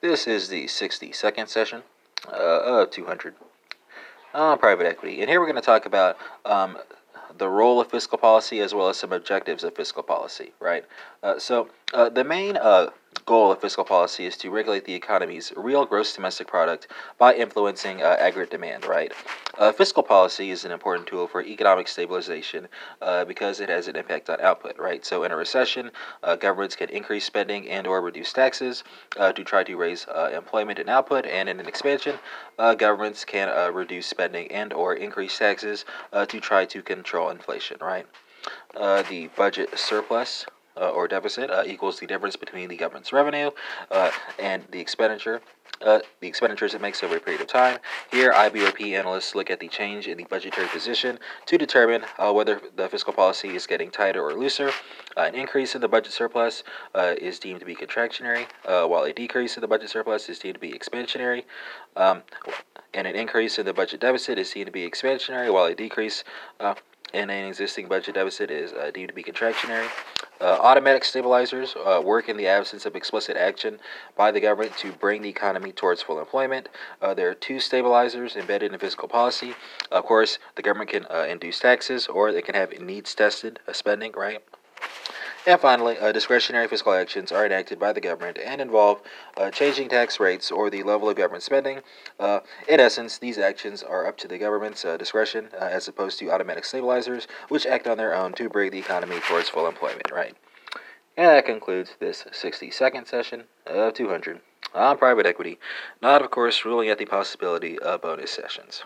This is the 62nd session uh, of 200 on uh, private equity. And here we're going to talk about um, the role of fiscal policy as well as some objectives of fiscal policy, right? Uh, so, uh, the main uh, goal of fiscal policy is to regulate the economy's real gross domestic product by influencing uh, aggregate demand, right? Uh, fiscal policy is an important tool for economic stabilization uh, because it has an impact on output, right? So in a recession, uh, governments can increase spending and or reduce taxes uh, to try to raise uh, employment and output, and in an expansion, governments can reduce spending and or increase taxes to try to control inflation, right? the budget surplus uh, or deficit uh, equals the difference between the government's revenue uh, and the expenditure. Uh, the expenditures it makes over a period of time. Here, IBRP analysts look at the change in the budgetary position to determine uh, whether the fiscal policy is getting tighter or looser. Uh, an increase in the budget surplus is deemed to be contractionary, while a decrease in the budget surplus is deemed to be expansionary. Um, and an increase in the budget deficit is deemed to be expansionary, while a decrease in an existing budget deficit is deemed to be contractionary. Uh, automatic stabilizers uh, work in the absence of explicit action by the government to bring the economy towards full employment. Uh, there are two stabilizers embedded in fiscal policy. Of course, the government can uh, induce taxes or they can have needs tested uh, spending, right? And finally, uh, discretionary fiscal actions are enacted by the government and involve uh, changing tax rates or the level of government spending. Uh, in essence, these actions are up to the government's uh, discretion uh, as opposed to automatic stabilizers, which act on their own to bring the economy towards full employment, right? And that concludes this 62nd session of 200 on private equity, not, of course, ruling out the possibility of bonus sessions.